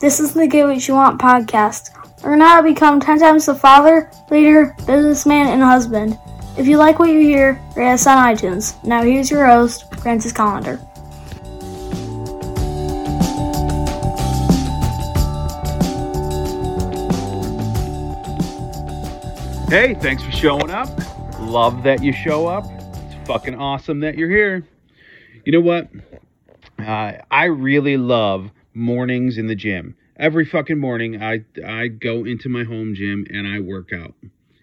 This is the Get What You Want podcast. Learn how to become 10 times the father, leader, businessman, and husband. If you like what you hear, rate us on iTunes. Now here's your host, Francis Collender. Hey, thanks for showing up. Love that you show up. It's fucking awesome that you're here. You know what? Uh, I really love mornings in the gym. Every fucking morning, I I go into my home gym and I work out.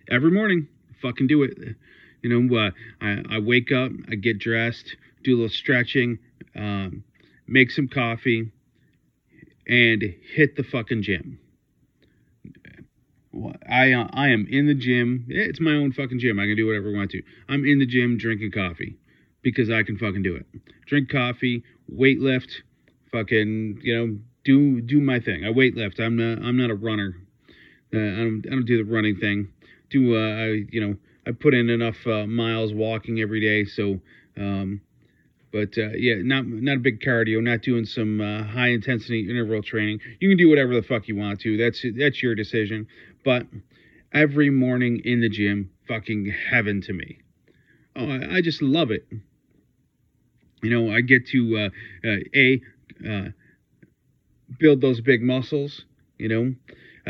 Every morning, fucking do it. You know, uh, I I wake up, I get dressed, do a little stretching, um, make some coffee, and hit the fucking gym. I uh, I am in the gym. It's my own fucking gym. I can do whatever I want to. I'm in the gym drinking coffee because I can fucking do it. Drink coffee, weight lift, fucking you know do do my thing. I weight lift. I'm not I'm not a runner. Uh, I don't I don't do the running thing. Do uh, I you know I put in enough uh, miles walking every day. So um, but uh, yeah, not not a big cardio. Not doing some uh, high intensity interval training. You can do whatever the fuck you want to. That's that's your decision. But every morning in the gym, fucking heaven to me. Oh, I, I just love it. You know, I get to uh, uh, a uh, build those big muscles. You know,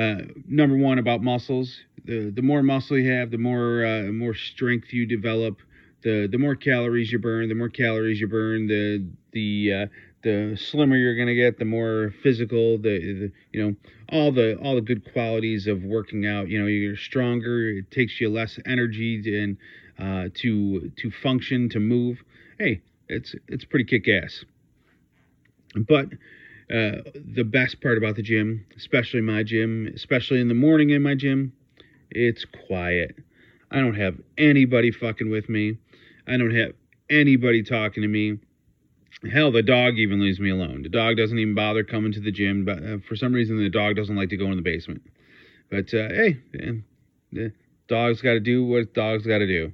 uh, number one about muscles, the the more muscle you have, the more uh, more strength you develop. The the more calories you burn, the more calories you burn, the the uh, the slimmer you're gonna get, the more physical, the, the you know all the all the good qualities of working out. You know, you're stronger. It takes you less energy to, uh, to to function, to move. Hey, it's it's pretty kick ass. But uh, the best part about the gym, especially my gym, especially in the morning in my gym, it's quiet. I don't have anybody fucking with me. I don't have anybody talking to me. Hell, the dog even leaves me alone. The dog doesn't even bother coming to the gym. But uh, for some reason, the dog doesn't like to go in the basement. But uh, hey, man, the dog's got to do what dog's got to do.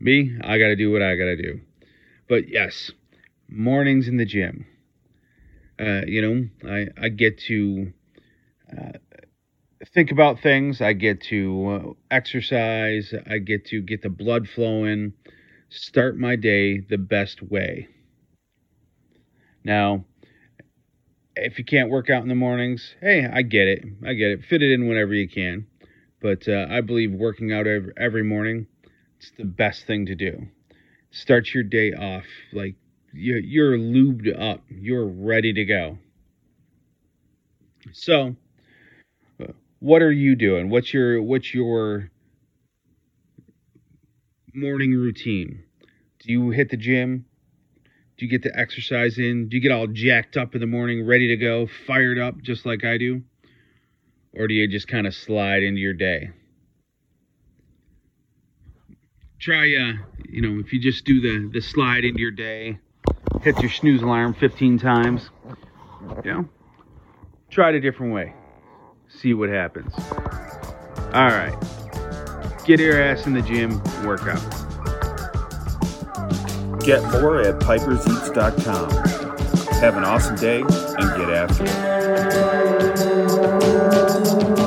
Me, I got to do what I got to do. But yes, mornings in the gym. Uh, you know, I I get to uh, think about things. I get to uh, exercise. I get to get the blood flowing. Start my day the best way. Now, if you can't work out in the mornings, hey, I get it. I get it. Fit it in whenever you can. But uh, I believe working out every, every morning, it's the best thing to do. Start your day off like you're, you're lubed up. You're ready to go. So, uh, what are you doing? What's your what's your morning routine? Do you hit the gym? Do you get the exercise in? Do you get all jacked up in the morning, ready to go, fired up just like I do? Or do you just kind of slide into your day? Try, uh, you know, if you just do the, the slide into your day, hit your snooze alarm 15 times, you know, try it a different way. See what happens. All right. Get your ass in the gym, work out. Get more at piperseats.com. Have an awesome day and get after it.